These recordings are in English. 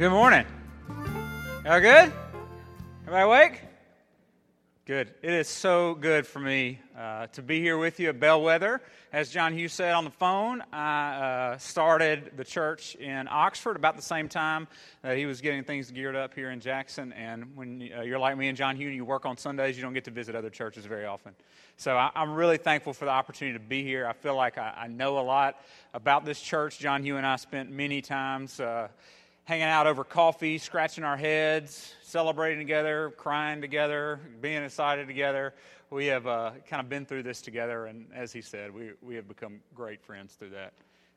Good morning. Y'all good? Everybody awake? Good. It is so good for me uh, to be here with you at Bellwether. As John Hughes said on the phone, I uh, started the church in Oxford about the same time that he was getting things geared up here in Jackson. And when uh, you're like me and John Hughes, and you work on Sundays, you don't get to visit other churches very often. So I, am really thankful for the opportunity to be here. I feel like I, I, know a lot about this church. John Hughes and I spent many times uh, hanging out over coffee, scratching our heads, celebrating together, crying together, being excited together. We have uh, kind of been through this together, and as he said, we, we have become great friends through that.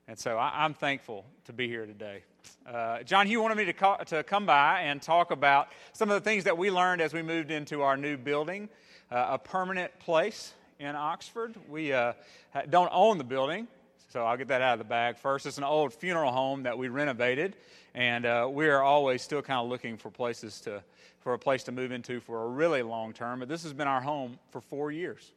And so I, am thankful to be here today. Uh, John Hugh wanted me to, to come by and talk about some of the things that we learned as we moved into our new building, uh, a permanent place in Oxford. We uh, don't own the building, so I'll get that out of the bag first. It's an old funeral home that we renovated and uh, we are always still kind of looking for places to for a place to move into for a really long term. But this has been our home for four years,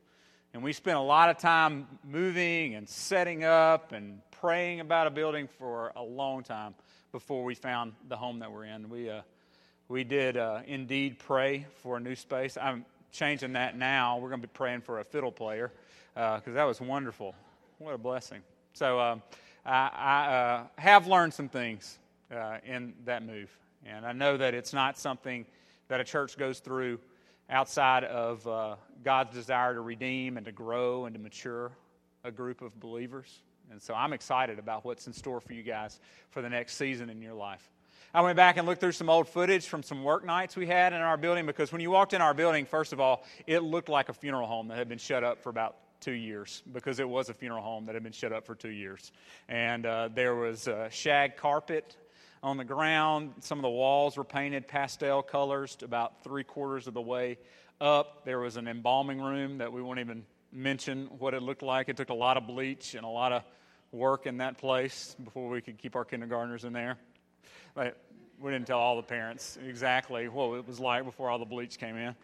and we spent a lot of time moving and setting up and praying about a building for a long time before we found the home that we're in. We uh, we did uh, indeed pray for a new space. I'm changing that now. We're going to be praying for a fiddle player because uh, that was wonderful. What a blessing. So um, I, I uh, have learned some things uh, in that move. And I know that it's not something that a church goes through outside of uh, God's desire to redeem and to grow and to mature a group of believers. And so I'm excited about what's in store for you guys for the next season in your life. I went back and looked through some old footage from some work nights we had in our building because when you walked in our building, first of all, it looked like a funeral home that had been shut up for about two years because it was a funeral home that had been shut up for two years. And uh, there was shag carpet on the ground. Some of the walls were painted pastel colors about three quarters of the way up. There was an embalming room that we won't even mention what it looked like. It took a lot of bleach and a lot of work in that place before we could keep our kindergartners in there. But we didn't tell all the parents exactly what it was like before all the bleach came in.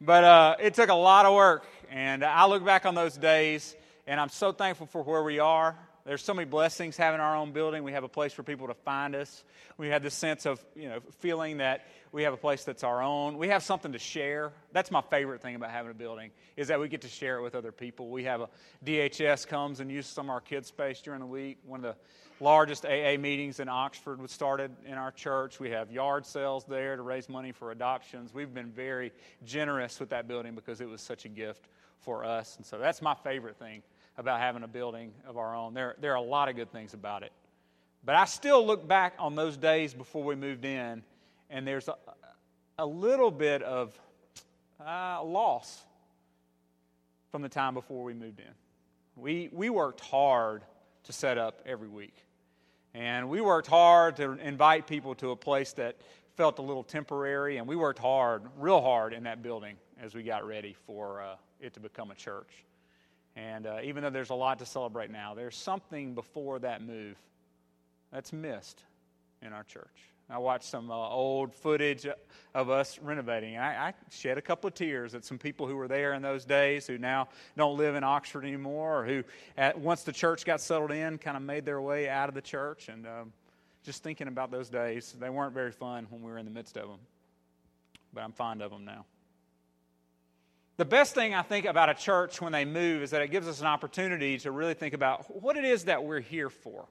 But uh, it took a lot of work. And I look back on those days, and I'm so thankful for where we are. There's so many blessings having our own building. We have a place for people to find us. We have this sense of, you know, feeling that we have a place that's our own. We have something to share. That's my favorite thing about having a building is that we get to share it with other people. We have a DHS comes and uses some of our kids' space during the week. One of the largest AA meetings in Oxford was started in our church. We have yard sales there to raise money for adoptions. We've been very generous with that building because it was such a gift for us. And so that's my favorite thing about having a building of our own. There, there are a lot of good things about it. But I still look back on those days before we moved in, and there's a, a little bit of uh, loss from the time before we moved in. We, we worked hard to set up every week. And we worked hard to invite people to a place that felt a little temporary, and we worked hard, real hard, in that building as we got ready for uh, it to become a church. And uh, even though there's a lot to celebrate now, there's something before that move that's missed in our church. I watched some uh, old footage of us renovating. I, I, shed a couple of tears at some people who were there in those days who now don't live in Oxford anymore, or who, at, once the church got settled in, kind of made their way out of the church. And um, just thinking about those days, they weren't very fun when we were in the midst of them. But I'm fond of them now. The best thing I think about a church when they move is that it gives us an opportunity to really think about what it is that we're here for.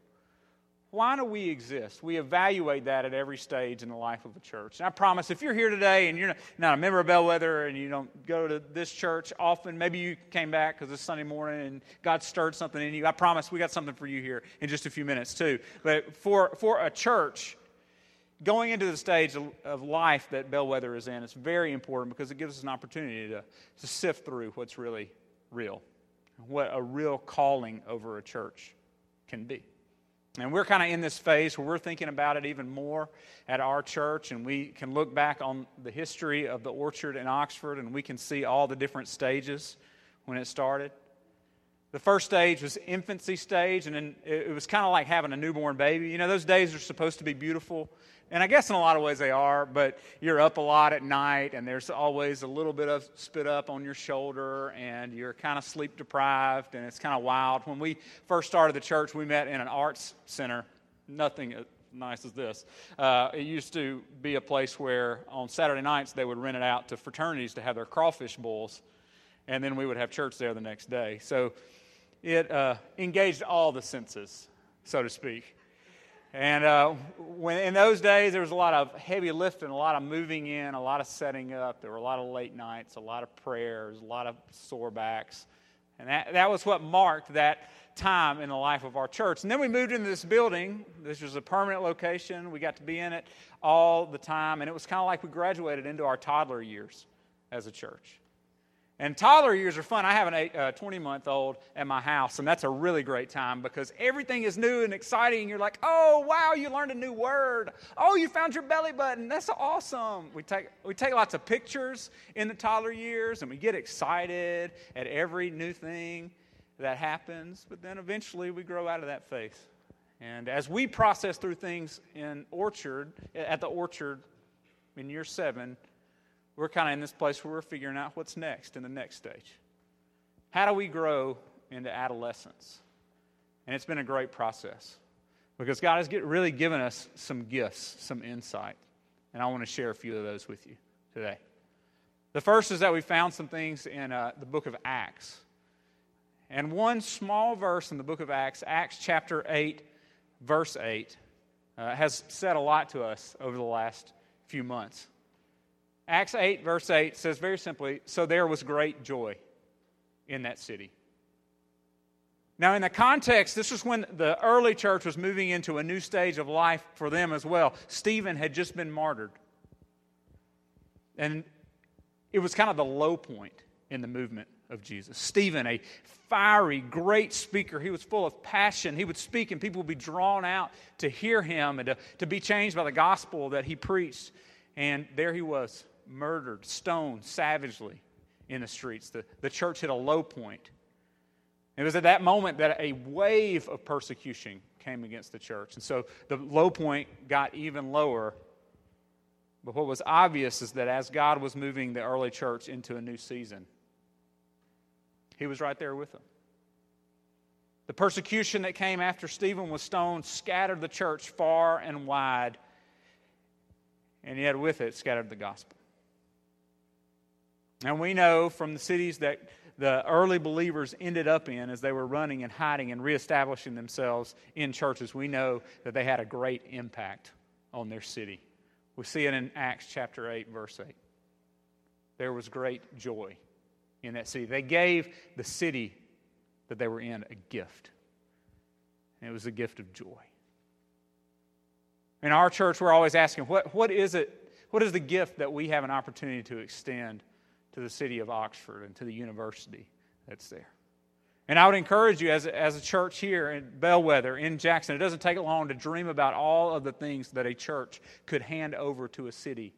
Why do we exist? We evaluate that at every stage in the life of a church. And I promise, if you're here today and you're not a member of Bellwether and you don't go to this church often, maybe you came back because it's Sunday morning and God stirred something in you. I promise we got something for you here in just a few minutes, too. But for, for a church, going into the stage of life that Bellwether is in, it's very important because it gives us an opportunity to, to sift through what's really real, what a real calling over a church can be. And we're kind of in this phase where we're thinking about it even more at our church, and we can look back on the history of the orchard in Oxford, and we can see all the different stages when it started. The first stage was infancy stage, and then it was kind of like having a newborn baby. You know, those days are supposed to be beautiful and I guess in a lot of ways they are, but you're up a lot at night and there's always a little bit of spit up on your shoulder and you're kind of sleep deprived and it's kind of wild. When we first started the church, we met in an arts center. Nothing as nice as this. Uh, it used to be a place where on Saturday nights they would rent it out to fraternities to have their crawfish bowls, and then we would have church there the next day. So it uh, engaged all the senses, so to speak. And uh, when, in those days, there was a lot of heavy lifting, a lot of moving in, a lot of setting up. There were a lot of late nights, a lot of prayers, a lot of sore backs. And that, that was what marked that time in the life of our church. And then we moved into this building. This was a permanent location. We got to be in it all the time. And it was kind of like we graduated into our toddler years as a church. And toddler years are fun. I have a 20 uh, month old at my house, and that's a really great time because everything is new and exciting. You're like, oh, wow, you learned a new word. Oh, you found your belly button. That's awesome. We take, we take lots of pictures in the toddler years, and we get excited at every new thing that happens, but then eventually we grow out of that faith. And as we process through things in Orchard, at the Orchard in year seven, we're kind of in this place where we're figuring out what's next in the next stage. How do we grow into adolescence? And it's been a great process because God has get, really given us some gifts, some insight. And I want to share a few of those with you today. The first is that we found some things in uh, the book of Acts. And one small verse in the book of Acts, Acts chapter 8, verse 8, uh, has said a lot to us over the last few months. Acts 8, verse 8 says very simply So there was great joy in that city. Now, in the context, this was when the early church was moving into a new stage of life for them as well. Stephen had just been martyred. And it was kind of the low point in the movement of Jesus. Stephen, a fiery, great speaker, he was full of passion. He would speak, and people would be drawn out to hear him and to, to be changed by the gospel that he preached. And there he was, murdered, stoned savagely in the streets. The, the church hit a low point. It was at that moment that a wave of persecution came against the church. And so the low point got even lower. But what was obvious is that as God was moving the early church into a new season, He was right there with them. The persecution that came after Stephen was stoned scattered the church far and wide, and yet with it scattered the gospel. And we know from the cities that the early believers ended up in as they were running and hiding and reestablishing themselves in churches, we know that they had a great impact on their city. We see it in Acts chapter 8, verse 8. There was great joy in that city. They gave the city that they were in a gift, and it was a gift of joy. In our church, we're always asking, what, what is it? What is the gift that we have an opportunity to extend to the city of Oxford and to the university that's there. And I would encourage you as a, as a church here in Bellwether, in Jackson, it doesn't take long to dream about all of the things that a church could hand over to a city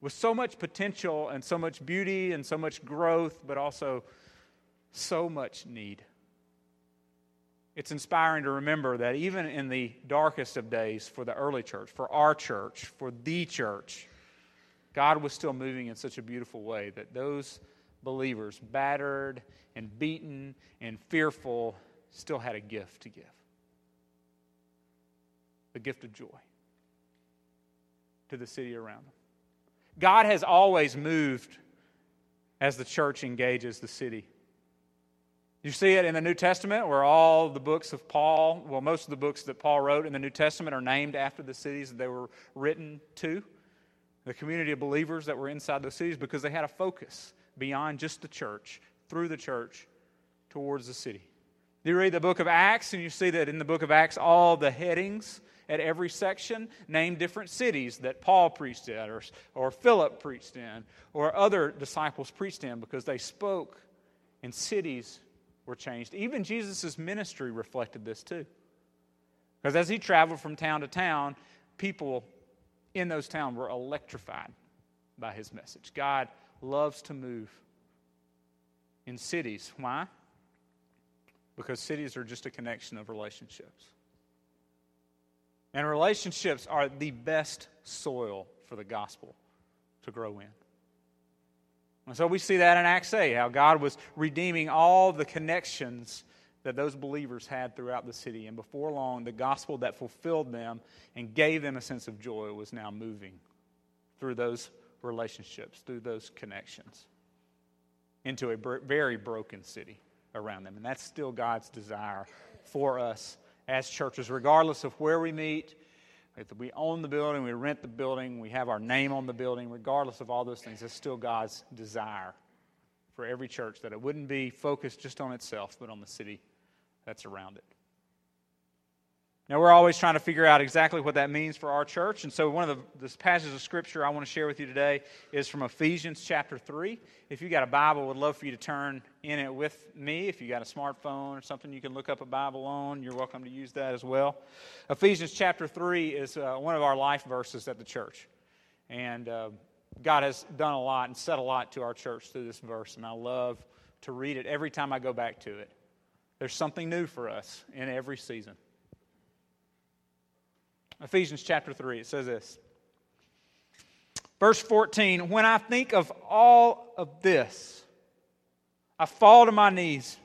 with so much potential and so much beauty and so much growth, but also so much need. It's inspiring to remember that even in the darkest of days for the early church, for our church, for the church, God was still moving in such a beautiful way that those believers, battered and beaten and fearful, still had a gift to give the gift of joy to the city around them. God has always moved as the church engages the city. You see it in the New Testament where all the books of Paul, well, most of the books that Paul wrote in the New Testament are named after the cities that they were written to the community of believers that were inside those cities because they had a focus beyond just the church, through the church, towards the city. You read the book of Acts, and you see that in the book of Acts, all the headings at every section name different cities that Paul preached at, or, or Philip preached in, or other disciples preached in because they spoke and cities were changed. Even Jesus' ministry reflected this too. Because as he traveled from town to town, people in those towns were electrified by his message. God loves to move in cities. Why? Because cities are just a connection of relationships. And relationships are the best soil for the gospel to grow in. And so we see that in Acts 8, how God was redeeming all the connections that those believers had throughout the city. And before long, the gospel that fulfilled them and gave them a sense of joy was now moving through those relationships, through those connections, into a br- very broken city around them. And that's still God's desire for us as churches, regardless of where we meet. If we own the building, we rent the building, we have our name on the building, regardless of all those things, it's still God's desire for every church that it wouldn't be focused just on itself, but on the city that's around it. Now, we're always trying to figure out exactly what that means for our church. And so, one of the, passages of Scripture I want to share with you today is from Ephesians chapter 3. If you got a Bible, would love for you to turn in it with me. If you got a smartphone or something you can look up a Bible on, you're welcome to use that as well. Ephesians chapter 3 is uh, one of our life verses at the church. And uh, God has done a lot and said a lot to our church through this verse. And I love to read it every time I go back to it. There's something new for us in every season. Ephesians chapter 3, it says this. Verse 14 When I think of all of this, I fall to my knees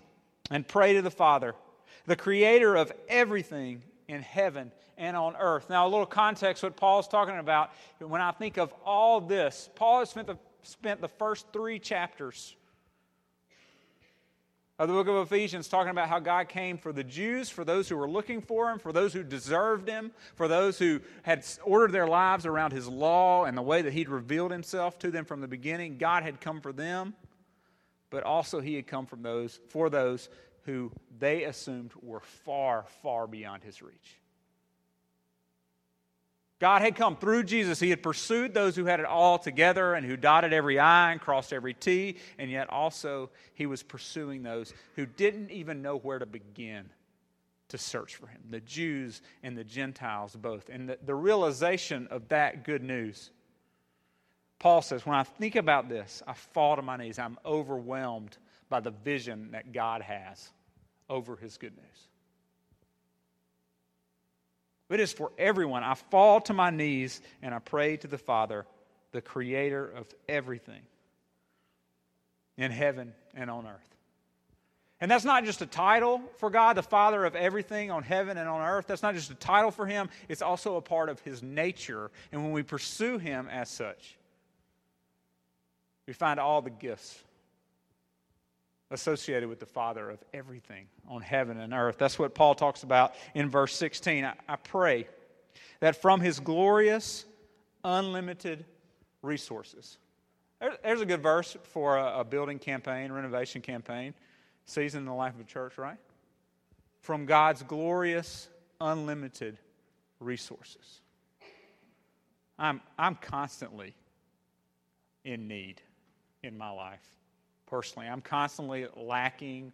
and pray to the Father, the creator of everything in heaven and on earth. Now, a little context what Paul's talking about. When I think of all this, Paul has spent the, spent the first three chapters of the book of Ephesians talking about how God came for the Jews, for those who were looking for him, for those who deserved him, for those who had ordered their lives around his law and the way that he'd revealed himself to them from the beginning. God had come for them, but also he had come from those for those who they assumed were far, far beyond his reach. God had come through Jesus. He had pursued those who had it all together and who dotted every I and crossed every T, and yet also he was pursuing those who didn't even know where to begin to search for him the Jews and the Gentiles both. And the, the realization of that good news. Paul says, When I think about this, I fall to my knees. I'm overwhelmed by the vision that God has over his good news. It is for everyone. I fall to my knees and I pray to the Father, the creator of everything in heaven and on earth. And that's not just a title for God, the Father of everything on heaven and on earth. That's not just a title for Him, it's also a part of His nature. And when we pursue Him as such, we find all the gifts associated with the Father of everything on heaven and earth. That's what Paul talks about in verse 16. I, I pray that from his glorious, unlimited resources. There, there's a good verse for a, a building campaign, renovation campaign, season in the life of a church, right? From God's glorious, unlimited resources. I'm, I'm constantly in need in my life personally. I'm constantly lacking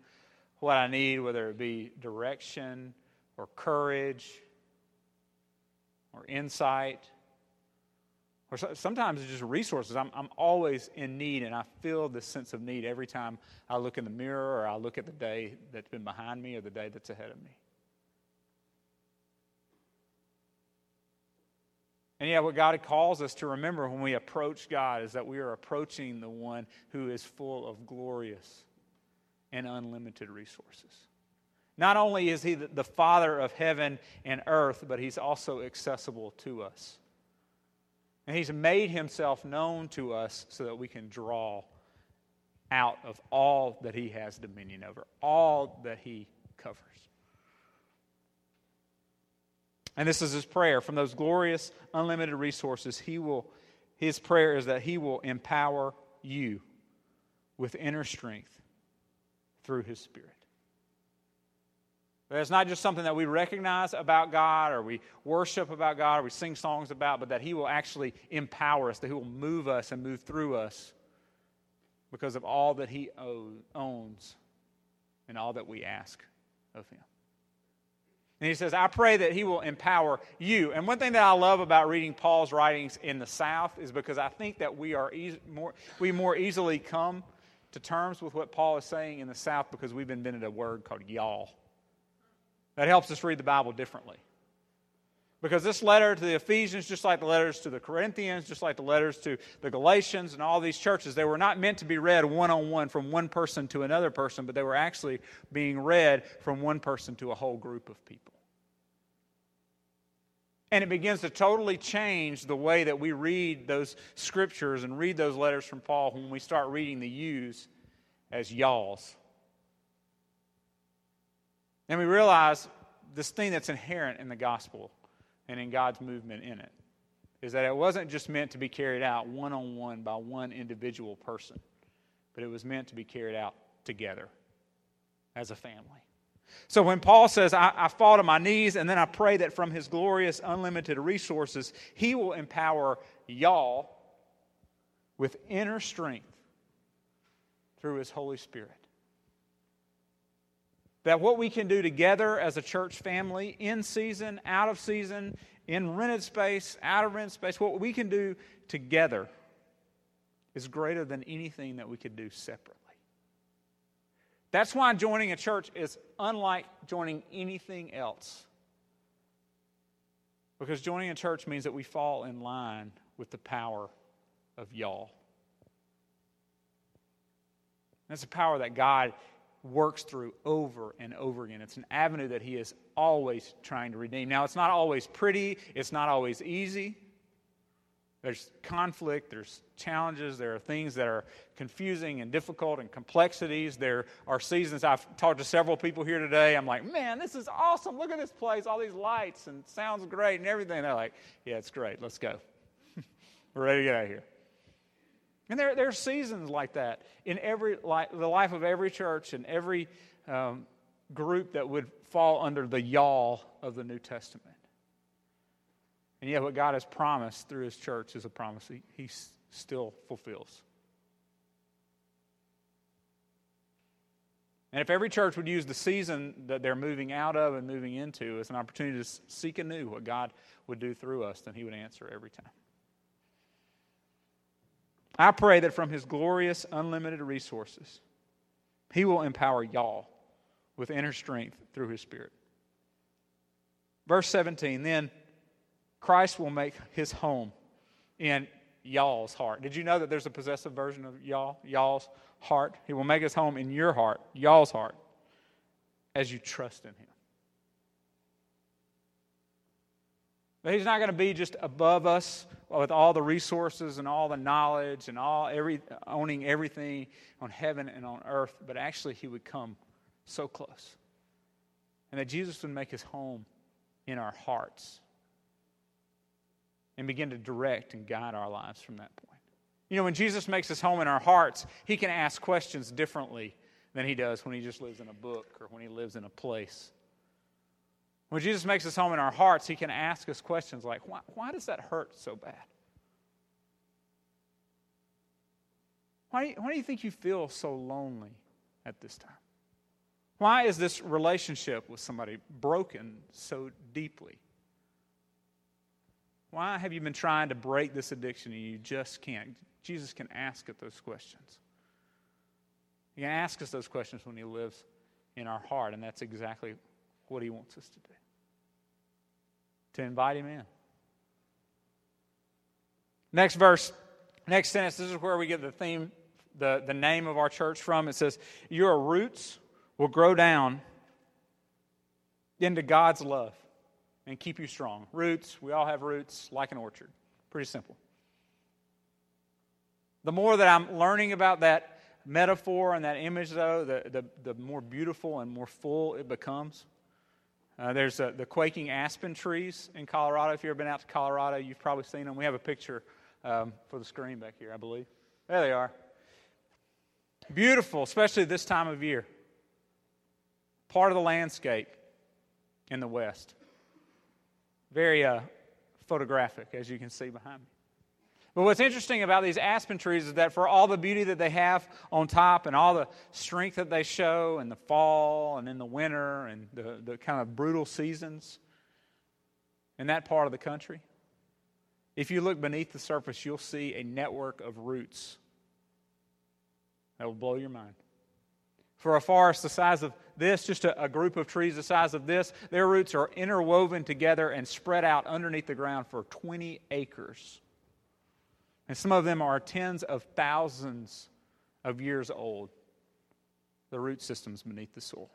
what I need, whether it be direction or courage or insight. Or sometimes it's just resources. I'm, I'm always in need, and I feel this sense of need every time I look in the mirror or I look at the day that's been behind me or the day that's ahead of me. And yet, what God calls us to remember when we approach God is that we are approaching the one who is full of glorious and unlimited resources. Not only is He the Father of heaven and earth, but He's also accessible to us. And He's made Himself known to us so that we can draw out of all that He has dominion over, all that He covers. And this is his prayer. From those glorious, unlimited resources, he will, his prayer is that he will empower you with inner strength through his Spirit. It's not just something that we recognize about God or we worship about God or we sing songs about, but that He will actually empower us, that He will move us and move through us because of all that He owns and all that we ask of Him. And he says, I pray that he will empower you. And one thing that I love about reading Paul's writings in the South is because I think that we are more, we more easily come to terms with what Paul is saying in the South because we've invented a word called y'all. That helps us read the Bible differently. Because this letter to the Ephesians, just like the letters to the Corinthians, just like the letters to the Galatians and all these churches, they were not meant to be read one on one from one person to another person, but they were actually being read from one person to a whole group of people. And it begins to totally change the way that we read those scriptures and read those letters from Paul when we start reading the yous as y'alls. And we realize this thing that's inherent in the gospel and in God's movement in it is that it wasn't just meant to be carried out one on one by one individual person, but it was meant to be carried out together as a family. So when Paul says, I, I, fall to my knees and then I pray that from his glorious, unlimited resources, he will empower y'all with inner strength through his Holy Spirit. That what we can do together as a church family, in season, out of season, in rented space, out of rented space, what we can do together is greater than anything that we could do separately. That's why joining a church is unlike joining anything else. Because joining a church means that we fall in line with the power of y'all. That's a power that God works through over and over again. It's an avenue that He is always trying to redeem. Now, it's not always pretty, it's not always easy. There's conflict, there's challenges, there are things that are confusing and difficult and complexities. There are seasons. I've talked to several people here today. I'm like, man, this is awesome. Look at this place, all these lights, and sounds great and everything. They're like, yeah, it's great. Let's go. We're ready to get out of here. And there, there are seasons like that in every like, the life of every church and every um, group that would fall under the y'all of the New Testament. And yet, what God has promised through His church is a promise He, he still fulfills. And if every church would use the season that they're moving out of and moving into as an opportunity to seek anew what God would do through us, then He would answer every time. I pray that from His glorious, unlimited resources, He will empower y'all with inner strength through His Spirit. Verse 17, then Christ will make his home in y'all's heart. Did you know that there's a possessive version of y'all? Y'all's heart. He will make his home in your heart, y'all's heart, as you trust in him. But he's not going to be just above us with all the resources and all the knowledge and all every owning everything on heaven and on earth, but actually he would come so close. And that Jesus would make his home in our hearts and begin to direct and guide our lives from that point. You know, when Jesus makes his home in our hearts, he can ask questions differently than he does when he just lives in a book or when he lives in a place. When Jesus makes his home in our hearts, he can ask us questions like, why, why does that hurt so bad? Why do, you, why do you think you feel so lonely at this time? Why is this relationship with somebody broken so deeply? Why have you been trying to break this addiction and you just can't? Jesus can ask us those questions. He can ask us those questions when He lives in our heart, and that's exactly what He wants us to do to invite Him in. Next verse, next sentence, this is where we get the theme, the, the name of our church from. It says, Your roots will grow down into God's love and keep you strong. Roots, we all have roots like an orchard. Pretty simple. The more that I'm learning about that metaphor and that image, though, the, the, the more beautiful and more full it becomes. Uh, there's uh, the quaking aspen trees in Colorado. If you've ever been out to Colorado, you've probably seen them. We have a picture um, for the screen back here, I believe. There they are. Beautiful, especially this time of year. Part of the landscape in the West. Very uh, photographic, as you can see behind me. But what's interesting about these aspen trees is that for all the beauty that they have on top and all the strength that they show in the fall and in the winter and the, the kind of brutal seasons in that part of the country, if you look beneath the surface, you'll see a network of roots that will blow your mind. For a forest the size of this, just a, a, group of trees the size of this, their roots are interwoven together and spread out underneath the ground for 20 acres. And some of them are tens of thousands of years old, the root systems beneath the soil.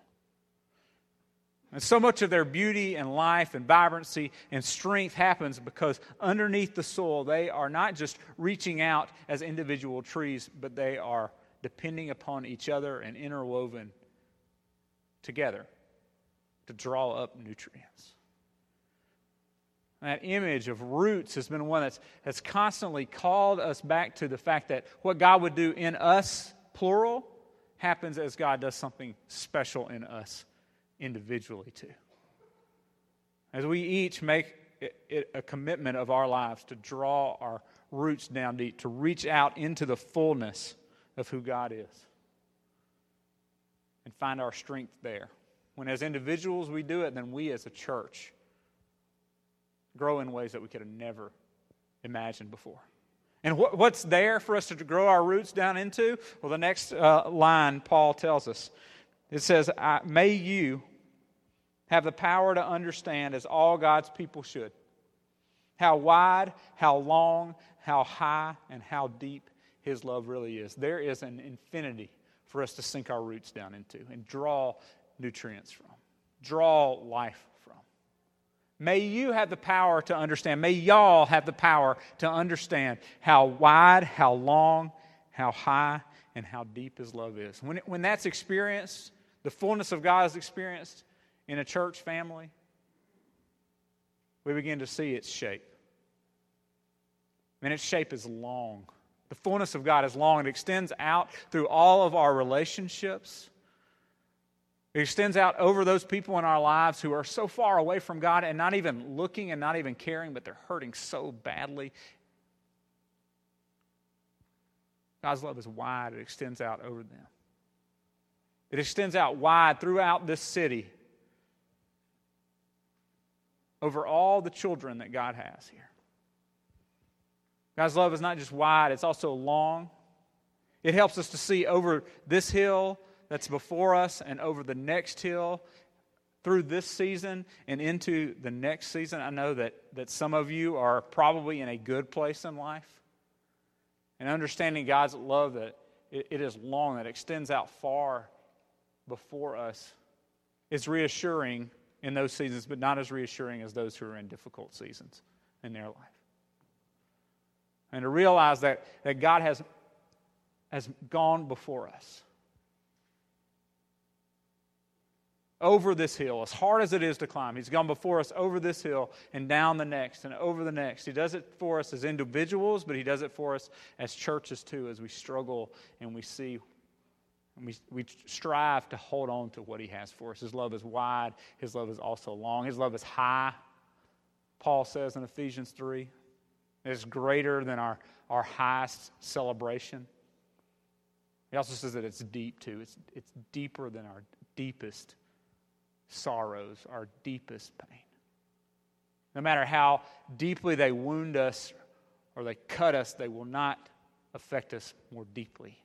And so much of their beauty and life and vibrancy and strength happens because underneath the soil, they are not just reaching out as individual trees, but they are depending upon each other and interwoven together to draw up nutrients. That image of roots has been one that's, has constantly called us back to the fact that what God would do in us, plural, happens as God does something special in us individually too. As we each make it, it a commitment of our lives to draw our roots down deep, to reach out into the fullness of who God is and find our strength there. When as individuals we do it, then we as a church grow in ways that we could have never imagined before. And what, what's there for us to grow our roots down into? Well, the next uh, line Paul tells us it says, May you have the power to understand, as all God's people should, how wide, how long, how high, and how deep His love really is. There is an infinity for us to sink our roots down into and draw nutrients from, draw life. May you have the power to understand, may y'all have the power to understand how wide, how long, how high, and how deep His love is. When, when that's experienced, the fullness of God is experienced, in a church family, we begin to see its shape. And its shape is long. The fullness of God is long. It extends out through all of our relationships. It extends out over those people in our lives who are so far away from God and not even looking and not even caring, but they're hurting so badly. God's love is wide, it extends out over them. It extends out wide throughout this city over all the children that God has here. God's love is not just wide, it's also long. It helps us to see over this hill that's before us and over the next hill through this season and into the next season. I know that, that some of you are probably in a good place in life. And understanding God's love that it, it is long, that extends out far before us, is reassuring in those seasons, but not as reassuring as those who are in difficult seasons in their life. And to realize that, that God has, has gone before us over this hill, as hard as it is to climb. He's gone before us over this hill and down the next and over the next. He does it for us as individuals, but He does it for us as churches too, as we struggle and we see and we, we strive to hold on to what He has for us. His love is wide, His love is also long, His love is high. Paul says in Ephesians 3 it's greater than our, our highest celebration. He also says that it's deep too. It's, it's deeper than our deepest sorrows, our deepest pain. No matter how deeply they wound us or they cut us, they will not affect us more deeply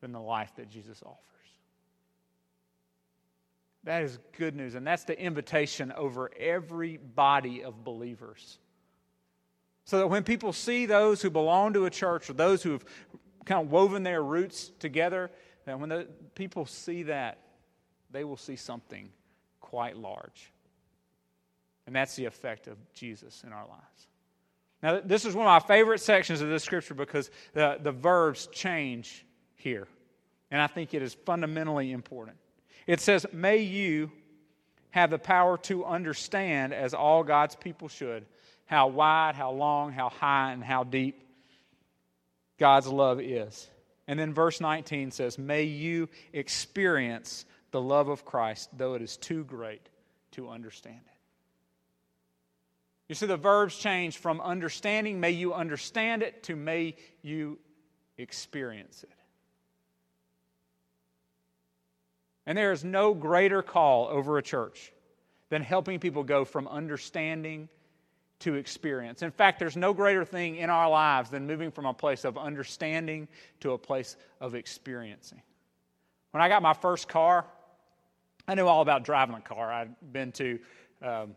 than the life that Jesus offers. That is good news, and that's the invitation over every body of believers. So that when people see those who belong to a church or those who have kind of woven their roots together, that when the people see that, they will see something quite large. And that's the effect of Jesus in our lives. Now, this is one of my favorite sections of this scripture because the, the verbs change here. And I think it is fundamentally important. It says, May you have the power to understand, as all God's people should, how wide, how long, how high, and how deep God's love is. And then verse 19 says, May you experience the love of Christ, though it is too great to understand it. You see, the verbs change from understanding, may you understand it, to may you experience it. And there is no greater call over a church than helping people go from understanding to experience. In fact, there's no greater thing in our lives than moving from a place of understanding to a place of experiencing. When I got my first car, I knew all about driving a car. I'd been to um,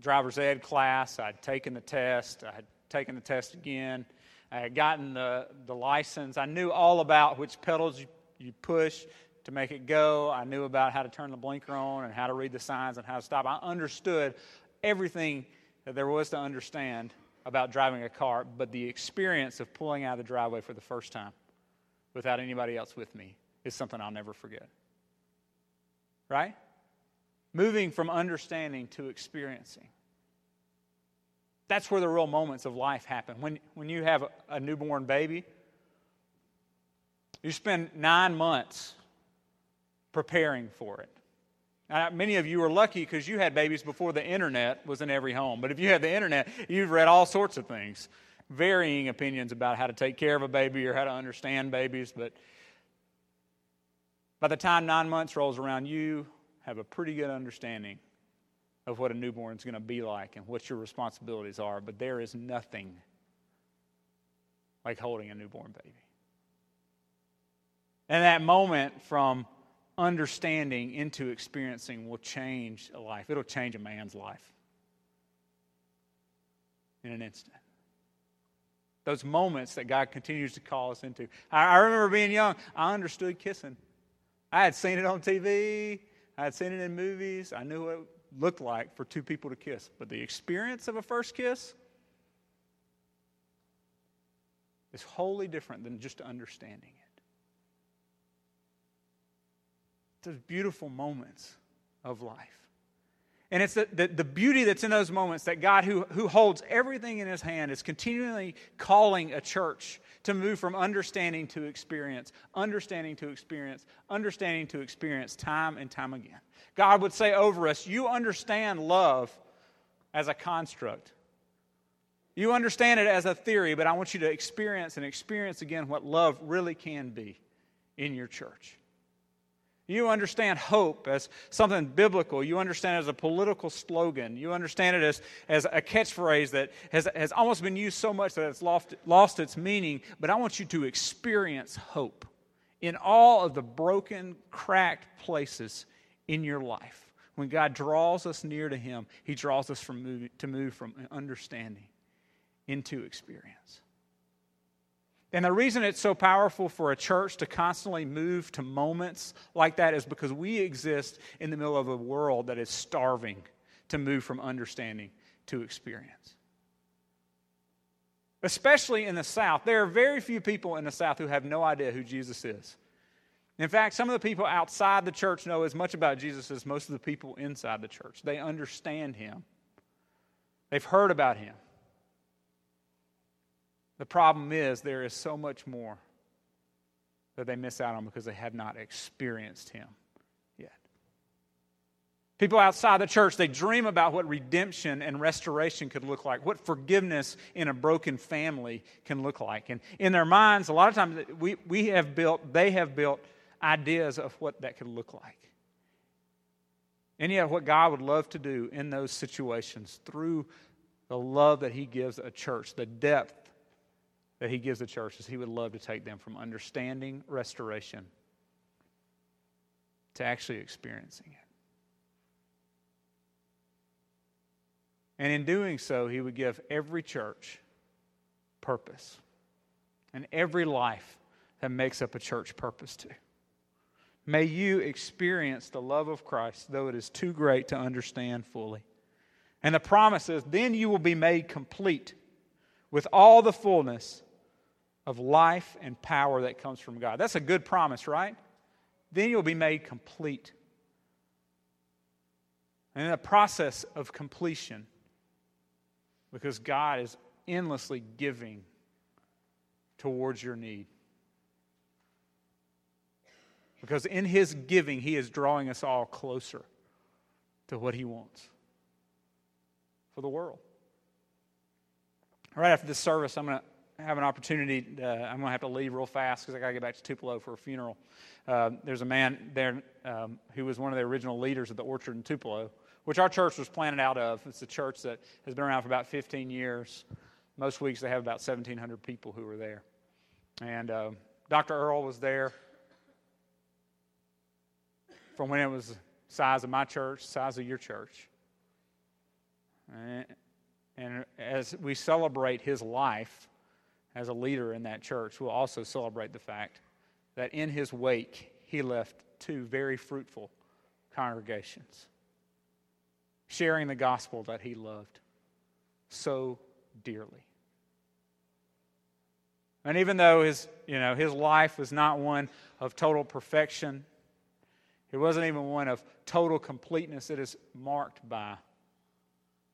driver's ed class, I'd taken the test, I had taken the test again, I had gotten the, the license. I knew all about which pedals you, you push to make it go. I knew about how to turn the blinker on and how to read the signs and how to stop. I understood everything that there was to understand about driving a car, but the experience of pulling out of the driveway for the first time without anybody else with me is something I'll never forget. Right? Moving from understanding to experiencing. That's where the real moments of life happen. When, when you have a, a newborn baby, you spend nine months preparing for it. Uh, many of you are lucky because you had babies before the internet was in every home. But if you had the internet, you've read all sorts of things, varying opinions about how to take care of a baby or how to understand babies. But by the time nine months rolls around, you have a pretty good understanding of what a newborn is going to be like and what your responsibilities are. But there is nothing like holding a newborn baby. And that moment from understanding into experiencing will change a life. It'll change a man's life in an instant. Those moments that God continues to call us into. I, remember being young, I understood kissing. I had seen it on TV, I had seen it in movies, I knew what it looked like for two people to kiss. But the experience of a first kiss is wholly different than just understanding it. those beautiful moments of life. And it's the, the, the, beauty that's in those moments that God, who, who holds everything in his hand, is continually calling a church to move from understanding to experience, understanding to experience, understanding to experience time and time again. God would say over us, You understand love as a construct. You understand it as a theory, but I want you to experience and experience again what love really can be in your church. You understand hope as something biblical. You understand it as a political slogan. You understand it as, as a catchphrase that has, has almost been used so much that it's lost, lost its meaning. But I want you to experience hope in all of the broken, cracked places in your life. When God draws us near to Him, He draws us from move, to move from understanding into experience. And the reason it's so powerful for a church to constantly move to moments like that is because we exist in the middle of a world that is starving to move from understanding to experience. Especially in the South. There are very few people in the South who have no idea who Jesus is. In fact, some of the people outside the church know as much about Jesus as most of the people inside the church. They understand him, they've heard about him. The problem is, there is so much more that they miss out on because they have not experienced Him yet. People outside the church, they dream about what redemption and restoration could look like, what forgiveness in a broken family can look like. And in their minds, a lot of times we, we have built, they have built ideas of what that could look like. And yet, what God would love to do in those situations through the love that He gives a church, the depth that he gives the church is he would love to take them from understanding restoration to actually experiencing it. And in doing so, he would give every church purpose and every life that makes up a church purpose to. May you experience the love of Christ, though it is too great to understand fully. And the promise is then you will be made complete with all the fullness of life and power that comes from God. That's a good promise, right? Then you'll be made complete. And in the process of completion, because God is endlessly giving towards your need. Because in His giving, He is drawing us all closer to what He wants for the world. Right after this service, I'm going to have an opportunity. Uh, I'm going to have to leave real fast because I got to get back to Tupelo for a funeral. Uh, there's a man there um, who was one of the original leaders of the orchard in Tupelo, which our church was planted out of. It's a church that has been around for about 15 years. Most weeks they have about 1,700 people who are there. And uh, Dr. Earl was there. from when it was the size of my church, size of your church. And as we celebrate his life as a leader in that church, we'll also celebrate the fact that in his wake, he left two very fruitful congregations, sharing the gospel that he loved so dearly. And even though his, you know, his life was not one of total perfection, it wasn't even one of total completeness. It is marked by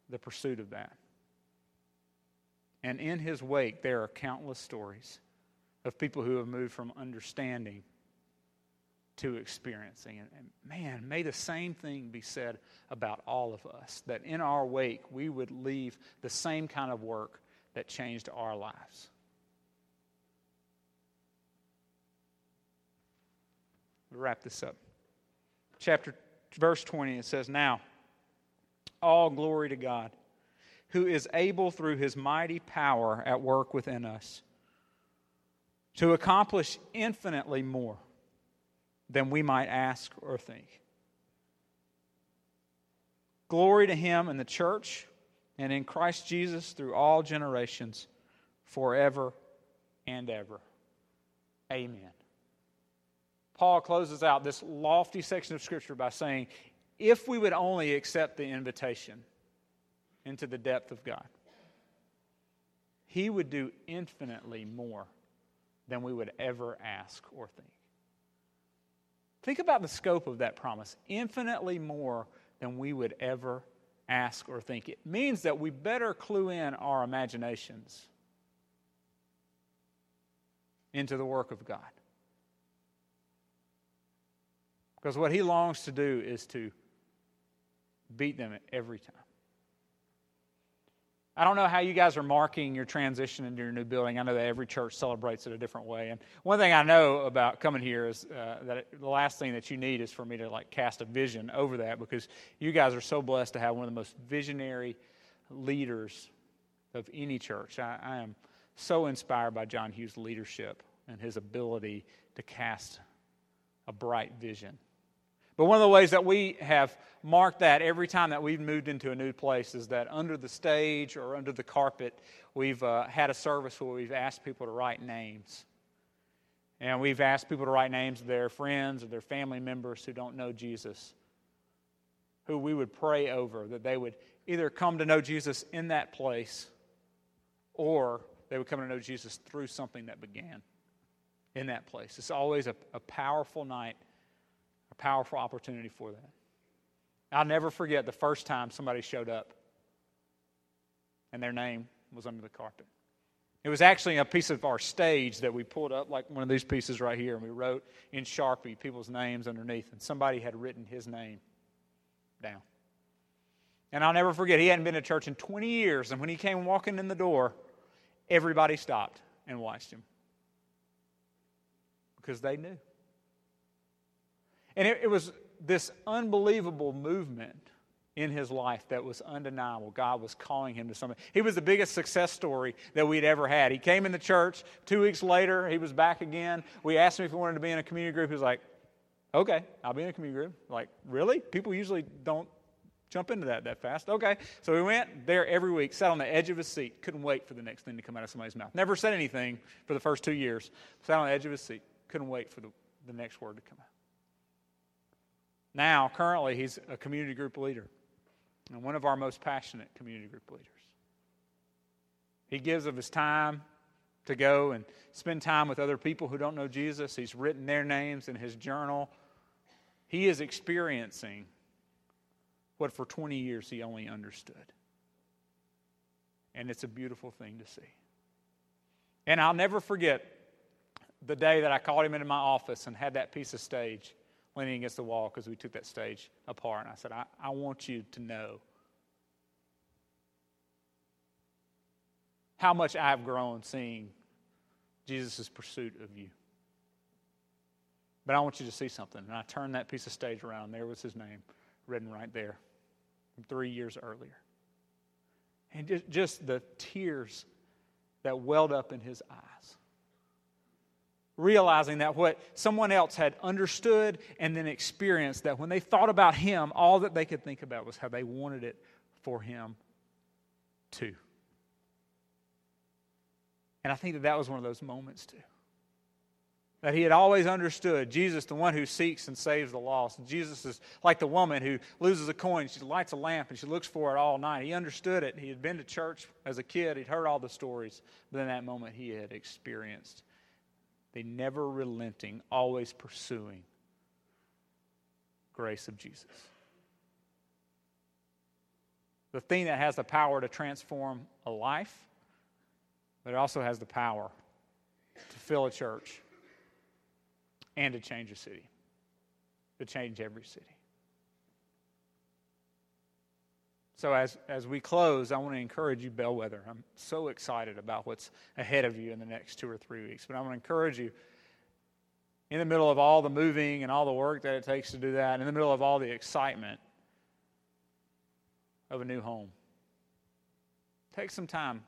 the pursuit of that. And in his wake, there are countless stories of people who have moved from understanding to experiencing. And, man, may the same thing be said about all of us that in our wake, we would leave the same kind of work that changed our lives. We'll wrap this up. Chapter verse 20 it says, Now, all glory to God, who is able through his mighty power at work within us to accomplish infinitely more than we might ask or think. Glory to him in the church and in Christ Jesus through all generations, forever and ever. Amen. Paul closes out this lofty section of Scripture by saying, if we would only accept the invitation into the depth of God, He would do infinitely more than we would ever ask or think. Think about the scope of that promise infinitely more than we would ever ask or think. It means that we better clue in our imaginations into the work of God. Because what he longs to do is to beat them every time. I don't know how you guys are marking your transition into your new building. I know that every church celebrates it a different way. And one thing I know about coming here is uh, that it, the last thing that you need is for me to like cast a vision over that because you guys are so blessed to have one of the most visionary leaders of any church. I, I am so inspired by John Hughes' leadership and his ability to cast a bright vision. But one of the ways that we have marked that every time that we've moved into a new place is that under the stage or under the carpet, we've uh, had a service where we've asked people to write names. And we've asked people to write names of their friends or their family members who don't know Jesus, who we would pray over, that they would either come to know Jesus in that place or they would come to know Jesus through something that began in that place. It's always a, a powerful night powerful opportunity for that. I'll never forget the first time somebody showed up and their name was under the carpet. It was actually a piece of our stage that we pulled up, like one of these pieces right here, and we wrote in Sharpie people's names underneath, and somebody had written his name down. And I'll never forget, he hadn't been to church in 20 years, and when he came walking in the door, everybody stopped and watched him because they knew. And it, it was this unbelievable movement in his life that was undeniable. God was calling him to something. He was the biggest success story that we'd ever had. He came in the church. Two weeks later, he was back again. We asked him if he wanted to be in a community group. He was like, okay, I'll be in a community group. Like, really? People usually don't jump into that that fast. Okay. So we went there every week, sat on the edge of his seat, couldn't wait for the next thing to come out of somebody's mouth. Never said anything for the first two years. Sat on the edge of his seat, couldn't wait for the, the next word to come out. Now, currently, he's a community group leader and one of our most passionate community group leaders. He gives of his time to go and spend time with other people who don't know Jesus. He's written their names in his journal. He is experiencing what for 20 years he only understood. And it's a beautiful thing to see. And I'll never forget the day that I called him into my office and had that piece of stage leaning against the wall because we took that stage apart. And I said, I, I want you to know how much I've grown seeing Jesus' pursuit of you. But I want you to see something. And I turned that piece of stage around, there was his name written right there from three years earlier. And just, just the tears that welled up in his eyes realizing that what someone else had understood and then experienced, that when they thought about him, all that they could think about was how they wanted it for him too. And I think that that was one of those moments too. That he had always understood Jesus, the one who seeks and saves the lost. Jesus is like the woman who loses a coin. She lights a lamp and she looks for it all night. He understood it. He had been to church as a kid, he'd heard all the stories. But in that moment, he had experienced the never relenting, always pursuing grace of Jesus. The thing that has the power to transform a life, but it also has the power to fill a church and to change a city, to change every city. So, as, as we close, I want to encourage you, Bellwether. I'm so excited about what's ahead of you in the next two or three weeks. But I want to encourage you, in the middle of all the moving and all the work that it takes to do that, in the middle of all the excitement of a new home, take some time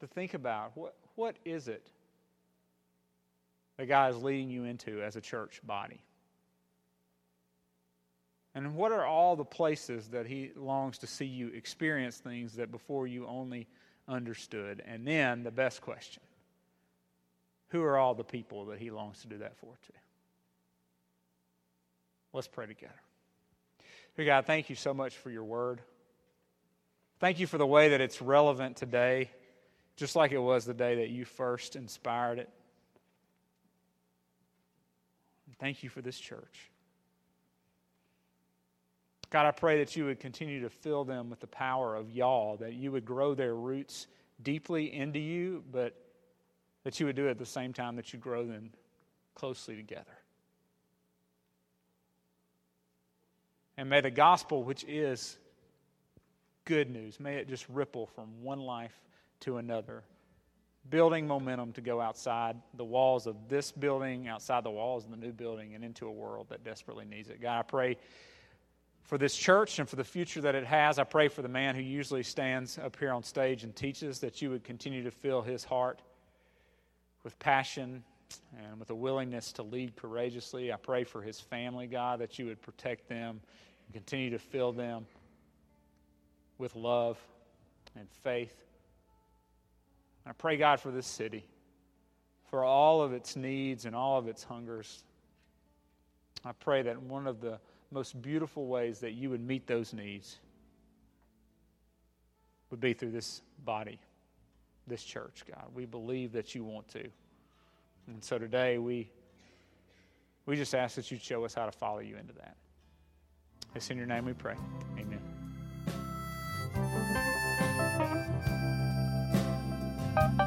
to think about what, what is it that God is leading you into as a church body? And what are all the places that He longs to see you experience things that before you only understood? And then the best question who are all the people that He longs to do that for, too? Let's pray together. Dear God, thank you so much for your word. Thank you for the way that it's relevant today, just like it was the day that you first inspired it. Thank you for this church. God, I pray that you would continue to fill them with the power of y'all, that you would grow their roots deeply into you, but that you would do it at the same time that you grow them closely together. And may the gospel, which is good news, may it just ripple from one life to another building momentum to go outside the walls of this building, outside the walls of the new building, and into a world that desperately needs it. God, I pray for this church and for the future that it has. I pray for the man who usually stands up here on stage and teaches that you would continue to fill his heart with passion and with a willingness to lead courageously. I pray for his family, God, that you would protect them and continue to fill them with love and faith. I pray, God, for this city, for all of its needs and all of its hungers. I pray that one of the most beautiful ways that you would meet those needs would be through this body, this church, God. We believe that you want to. And so today we we just ask that you show us how to follow you into that. It's in your name we pray. Amen. Thank you.